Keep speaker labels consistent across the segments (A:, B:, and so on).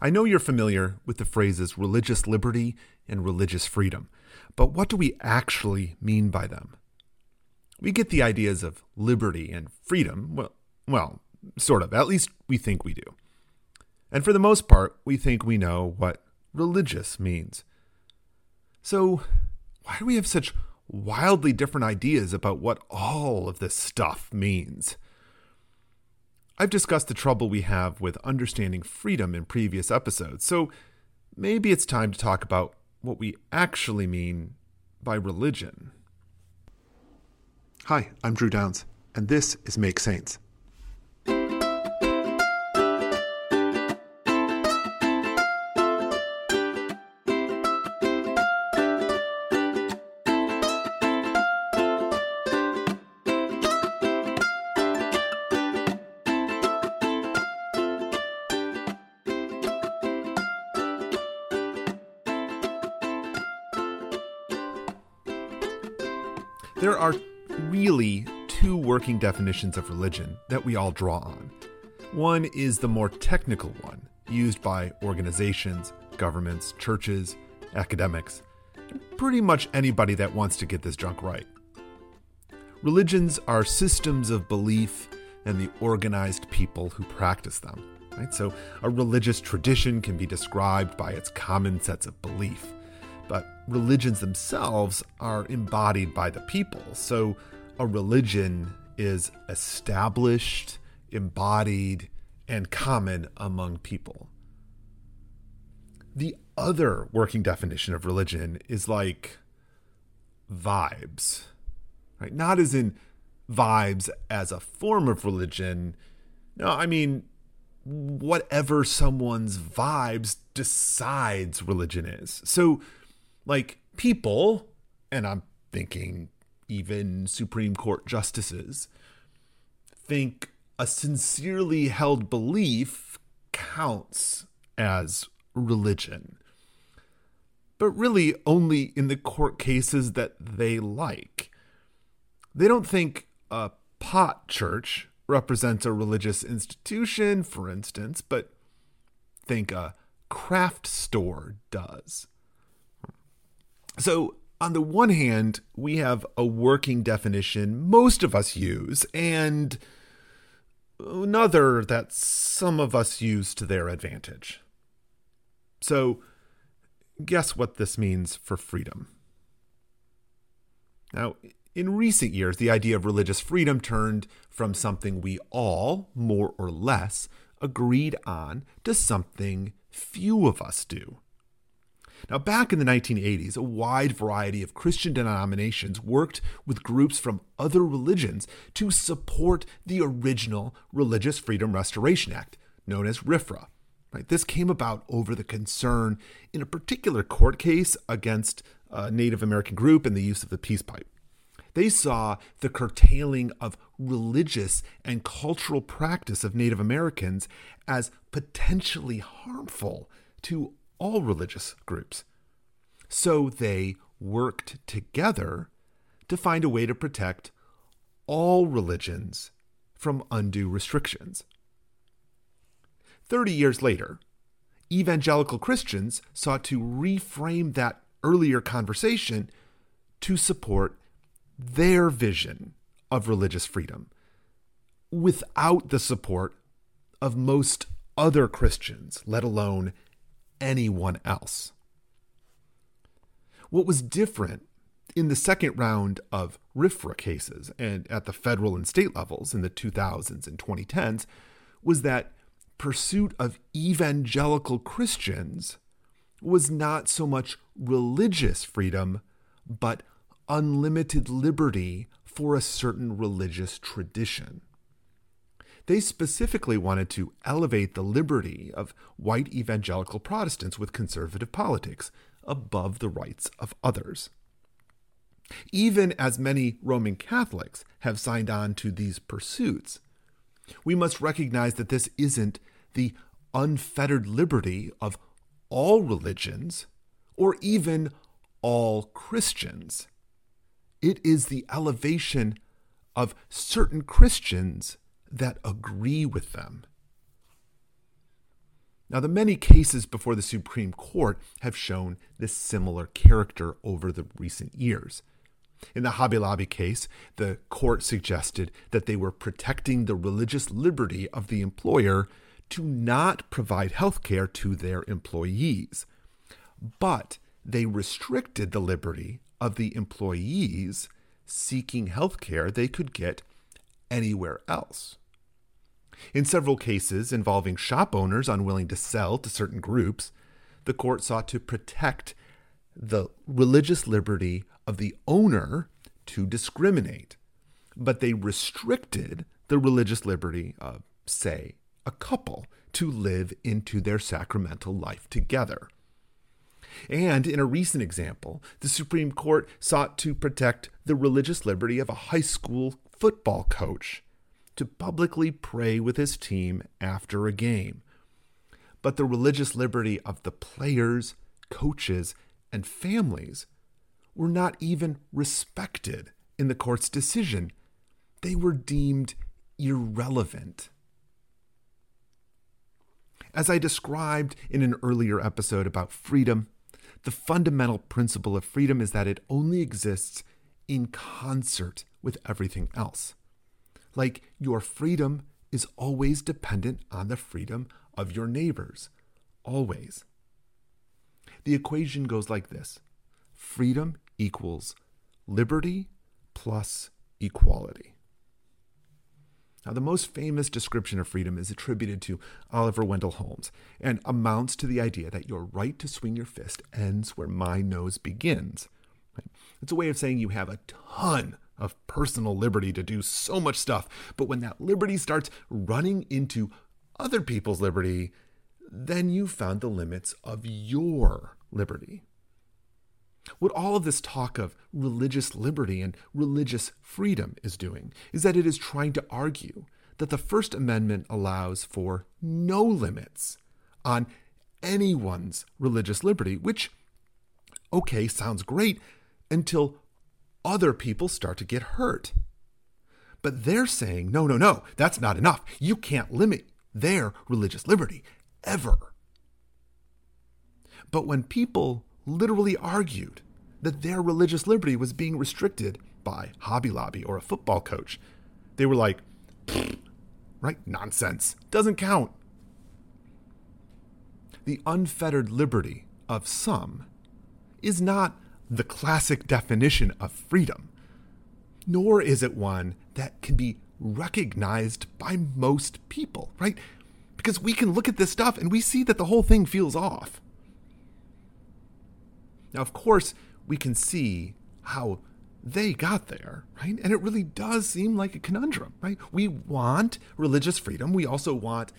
A: I know you're familiar with the phrases religious liberty and religious freedom, but what do we actually mean by them? We get the ideas of liberty and freedom, well, well, sort of, at least we think we do. And for the most part, we think we know what religious means. So, why do we have such wildly different ideas about what all of this stuff means? I've discussed the trouble we have with understanding freedom in previous episodes, so maybe it's time to talk about what we actually mean by religion. Hi, I'm Drew Downs, and this is Make Saints. There are really two working definitions of religion that we all draw on. One is the more technical one, used by organizations, governments, churches, academics, pretty much anybody that wants to get this junk right. Religions are systems of belief and the organized people who practice them. Right? So, a religious tradition can be described by its common sets of belief but religions themselves are embodied by the people. So a religion is established, embodied, and common among people. The other working definition of religion is like vibes, right? Not as in vibes as a form of religion. No, I mean, whatever someone's vibes decides religion is. So, like people, and I'm thinking even Supreme Court justices, think a sincerely held belief counts as religion. But really, only in the court cases that they like. They don't think a pot church represents a religious institution, for instance, but think a craft store does. So, on the one hand, we have a working definition most of us use, and another that some of us use to their advantage. So, guess what this means for freedom? Now, in recent years, the idea of religious freedom turned from something we all, more or less, agreed on to something few of us do. Now, back in the 1980s, a wide variety of Christian denominations worked with groups from other religions to support the original Religious Freedom Restoration Act, known as RFRA. Right? This came about over the concern in a particular court case against a Native American group and the use of the peace pipe. They saw the curtailing of religious and cultural practice of Native Americans as potentially harmful to all religious groups. So they worked together to find a way to protect all religions from undue restrictions. Thirty years later, evangelical Christians sought to reframe that earlier conversation to support their vision of religious freedom without the support of most other Christians, let alone anyone else. What was different in the second round of RFRA cases and at the federal and state levels in the 2000s and 2010s was that pursuit of evangelical Christians was not so much religious freedom, but unlimited liberty for a certain religious tradition. They specifically wanted to elevate the liberty of white evangelical Protestants with conservative politics above the rights of others. Even as many Roman Catholics have signed on to these pursuits, we must recognize that this isn't the unfettered liberty of all religions or even all Christians. It is the elevation of certain Christians that agree with them. Now, the many cases before the Supreme Court have shown this similar character over the recent years. In the Hobby Lobby case, the court suggested that they were protecting the religious liberty of the employer to not provide health care to their employees. But they restricted the liberty of the employees seeking health care they could get anywhere else. In several cases involving shop owners unwilling to sell to certain groups, the court sought to protect the religious liberty of the owner to discriminate, but they restricted the religious liberty of, say, a couple to live into their sacramental life together. And in a recent example, the Supreme Court sought to protect the religious liberty of a high school football coach to publicly pray with his team after a game. But the religious liberty of the players, coaches, and families were not even respected in the court's decision. They were deemed irrelevant. As I described in an earlier episode about freedom, the fundamental principle of freedom is that it only exists in concert with everything else. Like your freedom is always dependent on the freedom of your neighbors. Always. The equation goes like this freedom equals liberty plus equality. Now, the most famous description of freedom is attributed to Oliver Wendell Holmes and amounts to the idea that your right to swing your fist ends where my nose begins. It's a way of saying you have a ton of personal liberty to do so much stuff, but when that liberty starts running into other people's liberty, then you found the limits of your liberty. What all of this talk of religious liberty and religious freedom is doing is that it is trying to argue that the First Amendment allows for no limits on anyone's religious liberty, which, okay, sounds great until other people start to get hurt. But they're saying, no, no, no, that's not enough. You can't limit their religious liberty ever. But when people literally argued that their religious liberty was being restricted by Hobby Lobby or a football coach. They were like, right? Nonsense. Doesn't count. The unfettered liberty of some is not the classic definition of freedom, nor is it one that can be recognized by most people, right? Because we can look at this stuff and we see that the whole thing feels off. Now, of course, we can see how they got there, right? And it really does seem like a conundrum, right? We want religious freedom. We also want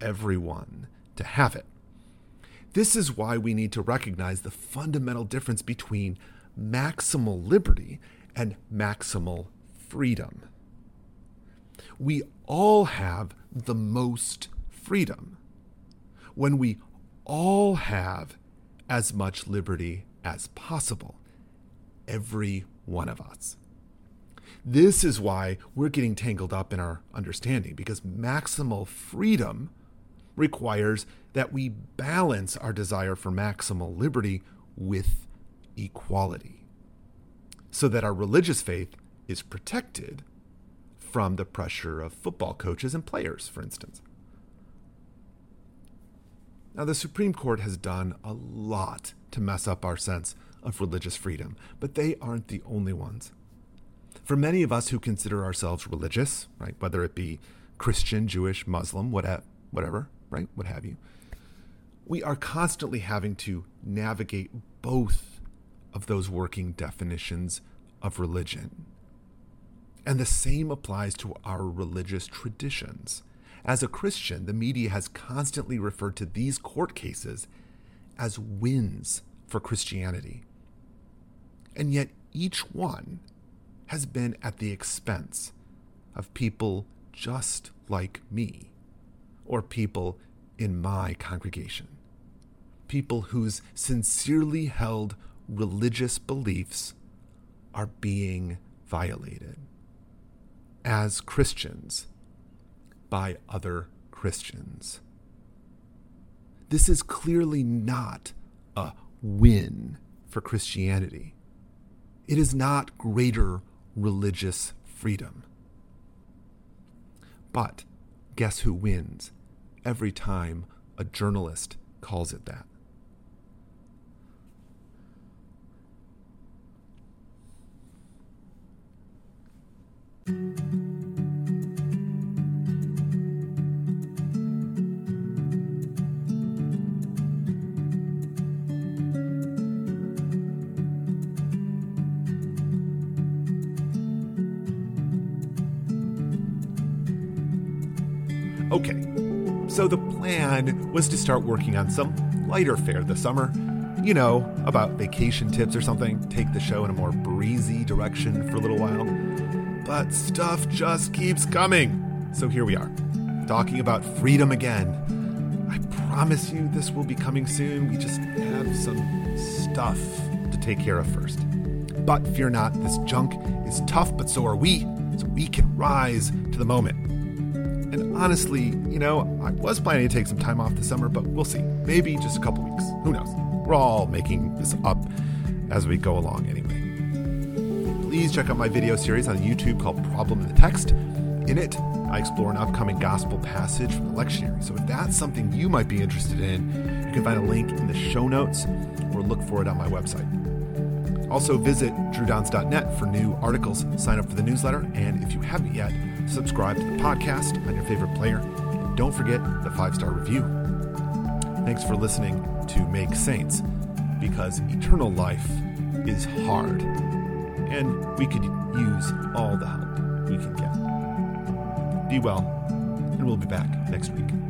A: everyone to have it. This is why we need to recognize the fundamental difference between maximal liberty and maximal freedom. We all have the most freedom when we all have as much liberty as possible. Every one of us. This is why we're getting tangled up in our understanding, because maximal freedom requires that we balance our desire for maximal liberty with equality, so that our religious faith is protected from the pressure of football coaches and players, for instance. Now, the Supreme Court has done a lot to mess up our sense of religious freedom, but they aren't the only ones. For many of us who consider ourselves religious, right, whether it be Christian, Jewish, Muslim, whatever, right, what have you, we are constantly having to navigate both of those working definitions of religion. And the same applies to our religious traditions. As a Christian, the media has constantly referred to these court cases as wins for Christianity. And yet, each one has been at the expense of people just like me, or people in my congregation, people whose sincerely held religious beliefs are being violated as Christians by other Christians. this is clearly not a win for Christianity. It is not greater religious freedom. But guess who wins every time a journalist calls it that? Okay, so the plan was to start working on some lighter fare this summer. You know, about vacation tips or something, take the show in a more breezy direction for a little while. But stuff just keeps coming. So here we are, talking about freedom again. I promise you this will be coming soon. We just have some stuff to take care of first. But fear not, this junk is tough, but so are we, so we can rise to the moment. Honestly, you know, I was planning to take some time off this summer, but we'll see. Maybe just a couple weeks. Who knows? We're all making this up as we go along anyway. Please check out my video series on YouTube called Problem in the Text. In it, I explore an upcoming gospel passage from the lectionary. So if that's something you might be interested in, you can find a link in the show notes or look for it on my website. Also, visit drewdowns.net for new articles, sign up for the newsletter, and if you haven't yet, subscribe to the podcast on your favorite player. And don't forget the five star review. Thanks for listening to Make Saints, because eternal life is hard, and we could use all the help we can get. Be well, and we'll be back next week.